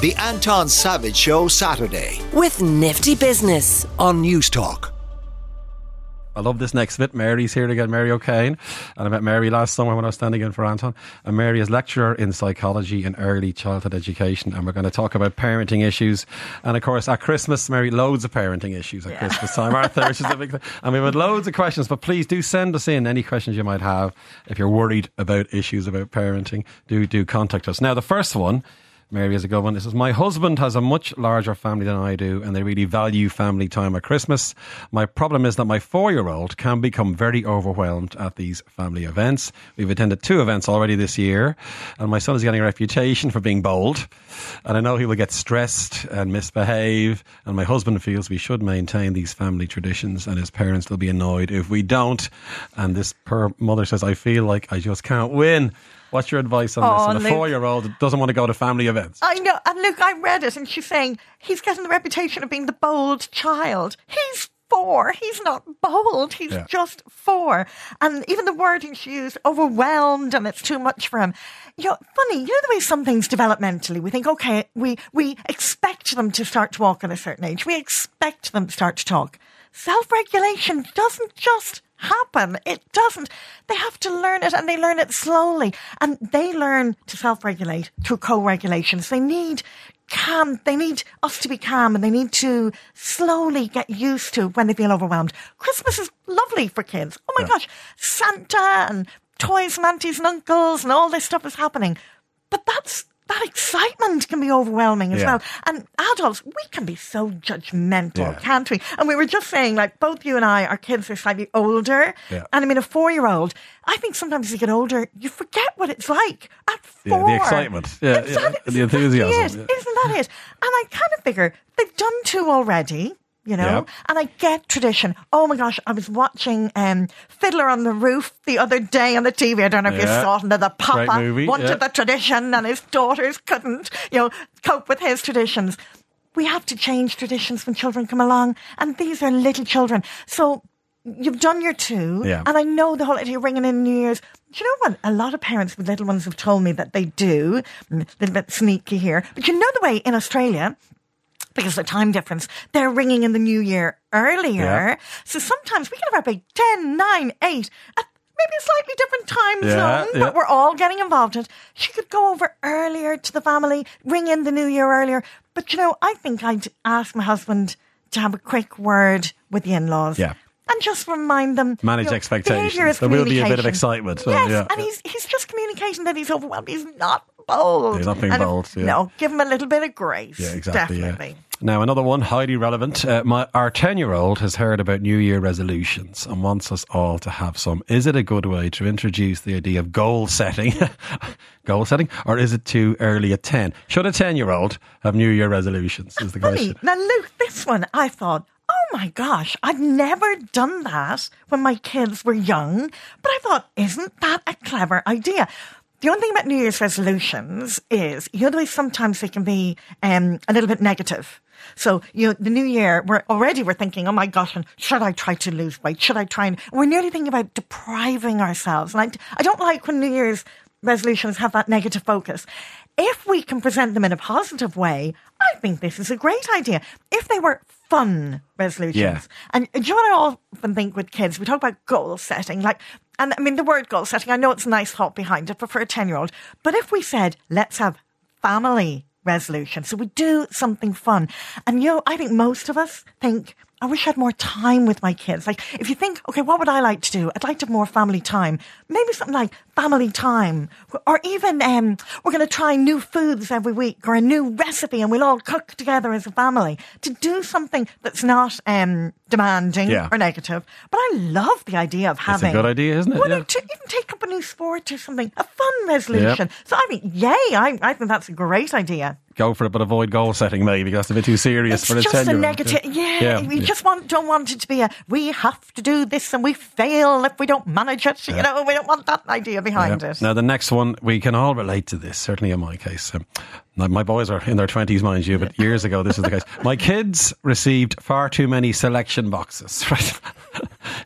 The Anton Savage Show Saturday with Nifty Business on Newstalk. I love this next bit. Mary's here to get Mary O'Kane. And I met Mary last summer when I was standing in for Anton. And Mary is lecturer in psychology and early childhood education. And we're going to talk about parenting issues. And of course, at Christmas, Mary, loads of parenting issues at yeah. Christmas time. Arthur, which is a big thing. And we've had loads of questions, but please do send us in any questions you might have. If you're worried about issues about parenting, do, do contact us. Now, the first one Mary has a good one. It says, My husband has a much larger family than I do, and they really value family time at Christmas. My problem is that my four year old can become very overwhelmed at these family events. We've attended two events already this year, and my son is getting a reputation for being bold. And I know he will get stressed and misbehave. And my husband feels we should maintain these family traditions, and his parents will be annoyed if we don't. And this poor mother says, I feel like I just can't win. What's your advice on oh, this? And a four year old doesn't want to go to family events. I know. And look, I read it and she's saying he's getting the reputation of being the bold child. He's four. He's not bold. He's yeah. just four. And even the wording she used, overwhelmed and it's too much for him. You know, funny, you know the way some things developmentally, we think, okay, we, we expect them to start to walk at a certain age. We expect them to start to talk. Self-regulation doesn't just happen. It doesn't. They have to learn it and they learn it slowly. And they learn to self regulate through co regulations. They need calm. They need us to be calm and they need to slowly get used to when they feel overwhelmed. Christmas is lovely for kids. Oh my yeah. gosh. Santa and toys and aunties and uncles and all this stuff is happening. But that's that excitement can be overwhelming as yeah. well. And adults, we can be so judgmental, yeah. can't we? And we were just saying, like, both you and I, our kids are slightly older. Yeah. And I mean, a four year old, I think sometimes as you get older, you forget what it's like at four. the excitement. Yeah. The enthusiasm. Isn't that it? And I kind of figure they've done two already you know? Yep. And I get tradition. Oh my gosh, I was watching um, Fiddler on the Roof the other day on the TV. I don't know if yeah. you saw it. And the papa wanted yeah. the tradition and his daughters couldn't, you know, cope with his traditions. We have to change traditions when children come along. And these are little children. So you've done your two. Yeah. And I know the whole idea of ringing in New Year's. Do you know what? A lot of parents with little ones have told me that they do. A little bit sneaky here. But you know the way in Australia, because of the time difference, they're ringing in the new year earlier. Yeah. So sometimes we can have about 10, 9, 8, uh, maybe a slightly different time yeah, zone, yeah. but we're all getting involved in it. She could go over earlier to the family, ring in the new year earlier. But you know, I think I'd ask my husband to have a quick word with the in-laws. Yeah and just remind them manage you know, expectations. There will be a bit of excitement. Yes, yeah. and he's he's just communicating that he's overwhelmed. He's not bold. He's not being and bold. Yeah. No, give him a little bit of grace. Yeah, exactly. Definitely. Yeah. Now, another one, highly relevant. Uh, my, our 10 year old has heard about New Year resolutions and wants us all to have some. Is it a good way to introduce the idea of goal setting? goal setting? Or is it too early at 10? Should a 10 year old have New Year resolutions? Is the question. Now, Luke, this one I thought, oh my gosh, I'd never done that when my kids were young. But I thought, isn't that a clever idea? The only thing about New Year's resolutions is, you know, the way sometimes they can be um, a little bit negative. So, you know, the new year, we're already, we're thinking, oh my gosh, and should I try to lose weight? Should I try and, we're nearly thinking about depriving ourselves. And I, I don't like when New Year's resolutions have that negative focus. If we can present them in a positive way, I think this is a great idea. If they were fun resolutions. Yeah. And do you know what I often think with kids? We talk about goal setting, like, and I mean, the word goal setting, I know it's a nice thought behind it, but for a 10 year old, but if we said, let's have family resolution. So we do something fun. And you know, I think most of us think, I wish I had more time with my kids. Like, if you think, okay, what would I like to do? I'd like to have more family time. Maybe something like family time. Or even, um, we're going to try new foods every week or a new recipe and we'll all cook together as a family to do something that's not, um, demanding yeah. or negative. But I love the idea of having. It's a good idea, isn't it? Yeah. To even take up a new sport or something, a fun resolution. Yep. So I mean, yay! I, I think that's a great idea go for it, but avoid goal setting maybe. Because that's a bit too serious it's for a just a negative. Yeah, yeah, we yeah. just want don't want it to be a we have to do this and we fail if we don't manage it. Yeah. You know, we don't want that idea behind it. Now the next one, we can all relate to this. Certainly in my case. Um, my boys are in their 20s, mind you, but years ago, this is the case. My kids received far too many selection boxes, right?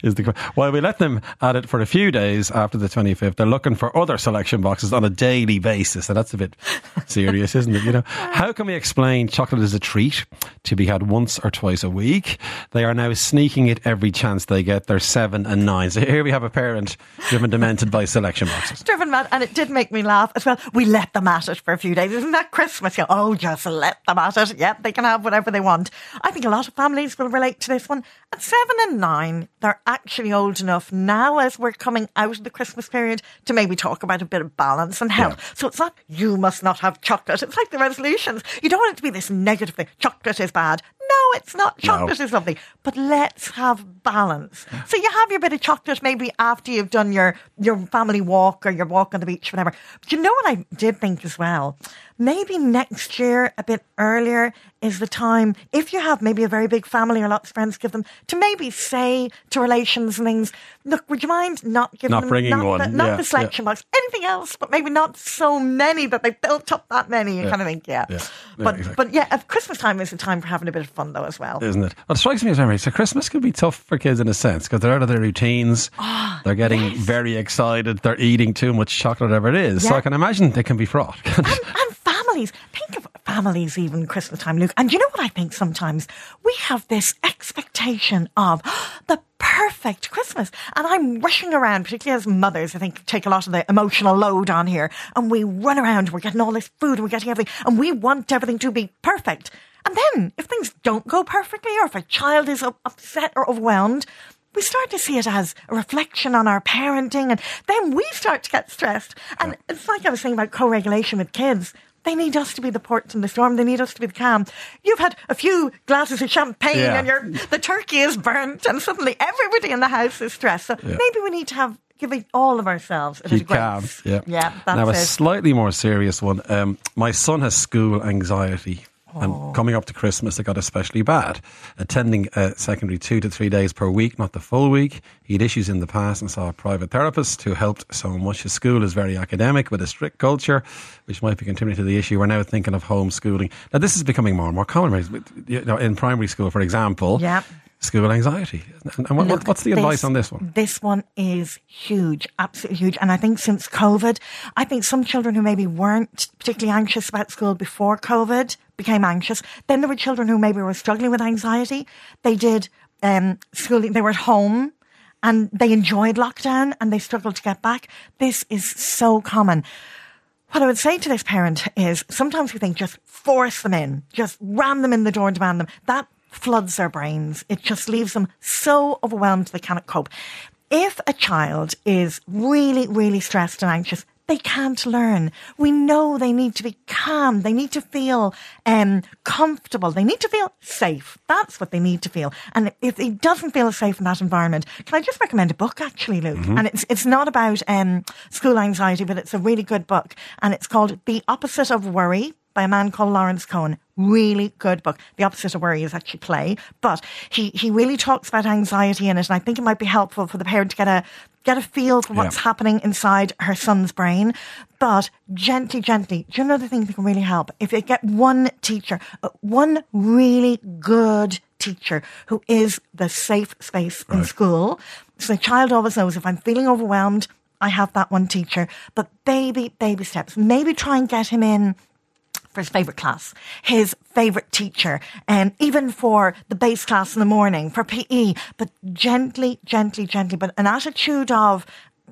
Is the while we let them at it for a few days after the 25th, they're looking for other selection boxes on a daily basis. So that's a bit serious, isn't it? You know, how can we explain chocolate is a treat to be had once or twice a week? They are now sneaking it every chance they get. They're seven and nine. So here we have a parent driven demented by selection boxes. Driven mad, and it did make me laugh as well. We let them at it for a few days. Isn't that Christmas? Yeah, oh, just let them at it. Yep, they can have whatever they want. I think a lot of families will relate to this one. At seven and nine, they're actually old enough now as we're coming out of the Christmas period to maybe talk about a bit of balance and health. Yeah. So it's not, you must not have chocolate. It's like the resolutions. You don't want it to be this negative thing. Chocolate is bad. No, it's not. Chocolate is lovely. But let's have balance. So you have your bit of chocolate maybe after you've done your, your family walk or your walk on the beach, whatever. But you know what I did think as well? Maybe next year, a bit earlier, is the time, if you have maybe a very big family or lots of friends, give them to maybe say to relations and things, look, would you mind not giving Not them, bringing not one, the, not yeah, the selection box, anything else, but maybe not so many but they built up that many. You kind of think, yeah. Yeah. Yeah, But, exactly. but yeah, Christmas time is the time for having a bit of fun though as well. isn't it? What strikes me as memory, so Christmas can be tough for kids in a sense because they're out of their routines. Ah, they're getting very excited. They're eating too much chocolate, whatever it is. So I can imagine they can be fraught. and, and families. Think of families even Christmas time, Luke. And you know what I think sometimes? We have this expectation of the perfect Christmas. And I'm rushing around, particularly as mothers, I think take a lot of the emotional load on here. And we run around, we're getting all this food, we're getting everything, and we want everything to be perfect. And then if things don't go perfectly, or if a child is upset or overwhelmed, we start to see it as a reflection on our parenting, and then we start to get stressed. And it's like I was saying about co regulation with kids. They need us to be the port in the storm. They need us to be the calm. You've had a few glasses of champagne Yeah. and your the turkey is burnt, and suddenly everybody in the house is stressed. So maybe we need to have give it all of ourselves a Keep calm. Yeah. yeah, that's now, a it. slightly more serious one. Um, my son has school anxiety. Oh. And coming up to Christmas, it got especially bad. Attending uh, secondary two to three days per week, not the full week. He had issues in the past and saw a private therapist who helped so much. His school is very academic with a strict culture, which might be contributing to the issue. We're now thinking of homeschooling. Now, this is becoming more and more common. You know, in primary school, for example, Yeah. school anxiety. And what, Look, what's the advice on this one? This one is huge, absolutely huge. And I think since COVID, I think some children who maybe weren't particularly anxious about school before COVID became anxious. Then there were children who maybe were struggling with anxiety. They did um, schooling, they were at home and they enjoyed lockdown and they struggled to get back. This is so common. What I would say to this parent is sometimes we think just force them in, just ram them in the door and demand them. That floods their brains. It just leaves them so overwhelmed they cannot cope. If a child is really, really stressed and anxious, they can't learn. We know they need to be calm. They need to feel um, comfortable. They need to feel safe. That's what they need to feel. And if he doesn't feel safe in that environment, can I just recommend a book actually, Luke? And it's it's not about um, school anxiety, but it's a really good book, and it's called The Opposite of Worry by a man called Lawrence Cohen. Really good book. The opposite of worry is actually play, but he, he really talks about anxiety in it, and I think it might be helpful for the parent to get a get a feel for what's Yeah. happening inside her son's brain. But gently, gently. Do you know the thing that can really help? If you get one teacher, uh, one really good teacher who is the safe space in school, so the child always knows if I'm feeling overwhelmed, I have that one teacher. But baby, baby steps. Maybe try and get him in for his favourite class, his favourite teacher, and even for the base class in the morning, for PE, but gently, gently, gently, but an attitude of,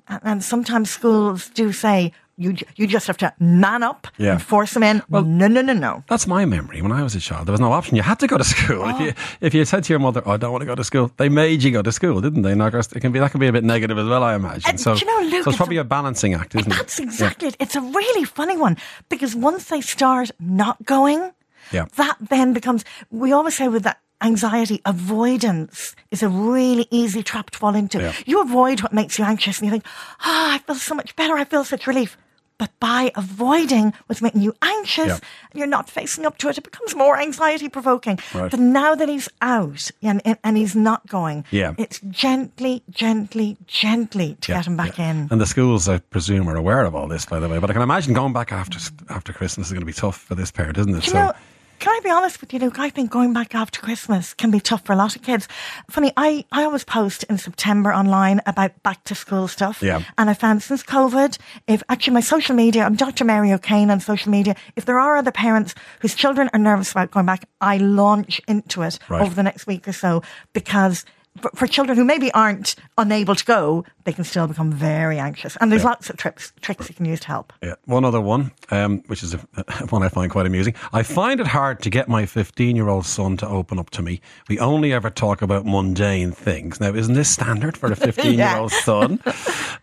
and sometimes schools do say, you, you just have to man up Yeah. and force them in. Well- no, no, no, no. That's my memory. When I was a child, there was no option. You had to go to school. If you if you said to your mother, "Oh, "I don't want to go to school," they made you go to school, didn't they? Now, It can be that can be a bit negative as well, I imagine. And so, you know, Luke, so it's probably a- a balancing act, isn't That's it? That's exactly it. It's a really funny one because once they start not going, Yeah. that then becomes, we always say with that anxiety, avoidance is a really easy trap to fall into. Yeah. You avoid what makes you anxious and you think, ah, I feel so much better. I feel such relief. But by avoiding what's making you anxious Yeah. and you're not facing up to it, it becomes more anxiety provoking. Right. But now that he's out and, and, he's not going, Yeah. it's gently, gently, gently to Yeah, get him back yeah. in. And the schools, I presume, are aware of all this, by the way. But I can imagine going back after after Christmas is going to be tough for this parent, isn't it? You know, can I be honest with you, Luke? I think going back after Christmas can be tough for a lot of kids. Funny, I, I always post in September online about back to school stuff. Yeah. And I found since COVID, if actually my social media, I'm Dr. Mary O'Kane on social media, if there are other parents whose children are nervous about going back, I launch into it Right. over the next week or so because for, for children who maybe aren't unable to go, they can still become very anxious. And there's Yeah. lots of tricks, tricks you can use to help. Yeah, one other one, um, which is a, one I find quite amusing. I find it hard to get my 15 year old son to open up to me. We only ever talk about mundane things. Now, isn't this standard for a 15 year old son?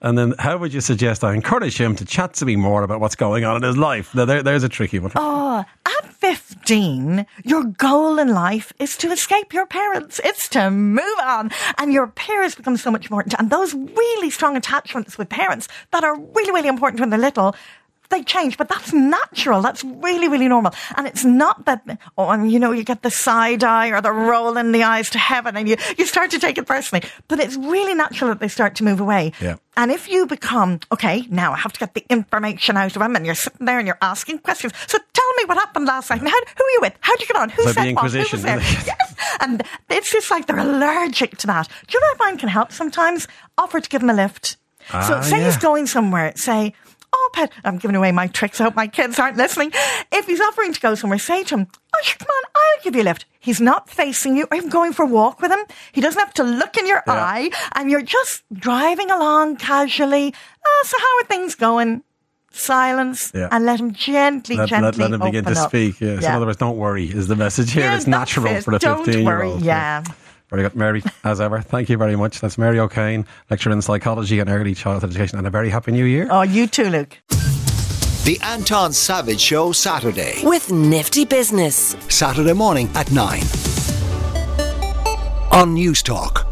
And then, how would you suggest I encourage him to chat to me more about what's going on in his life? Now, there, there's a tricky one. Oh, at 15, your goal in life is to escape your parents. It's to move on. And your peers become so much important. And those really strong attachments with parents that are really, really important when they're little, they change, but that's natural. That's really, really normal. And it's not that, oh, and you know, you get the side eye or the roll in the eyes to heaven and you, you start to take it personally. But it's really natural that they start to move away. Yeah. And if you become, okay, now I have to get the information out of him and you're sitting there and you're asking questions. So tell me what happened last night and how, who are you with? How'd you get on? Who Like the said what? Who was there? yes. And it's just like they're allergic to that. Do you know what I find can help sometimes? Offer to give him a lift. Ah, so say he's going somewhere, say, Oh, pet, I'm giving away my tricks. I hope my kids aren't listening. If he's offering to go somewhere, say to him, Oh, come on, I'll give you a lift. He's not facing you. I'm going for a walk with him. He doesn't have to look in your Yeah. eye, and you're just driving along casually. Oh, so how are things going? Silence, Yeah. and let him gently, Let, gently let, let him begin to up. speak. Yeah. So in other words, don't worry is the message here. Yeah, it's natural it. for the 15 Don't year worry. old. Yeah. Very good. Mary, as ever, thank you very much. That's Mary O'Kane, lecturer in psychology and early childhood education, and a very happy new year. Oh, you too, Luke. The Anton Savage Show Saturday. With Nifty Business. Saturday morning at 9. On Newstalk.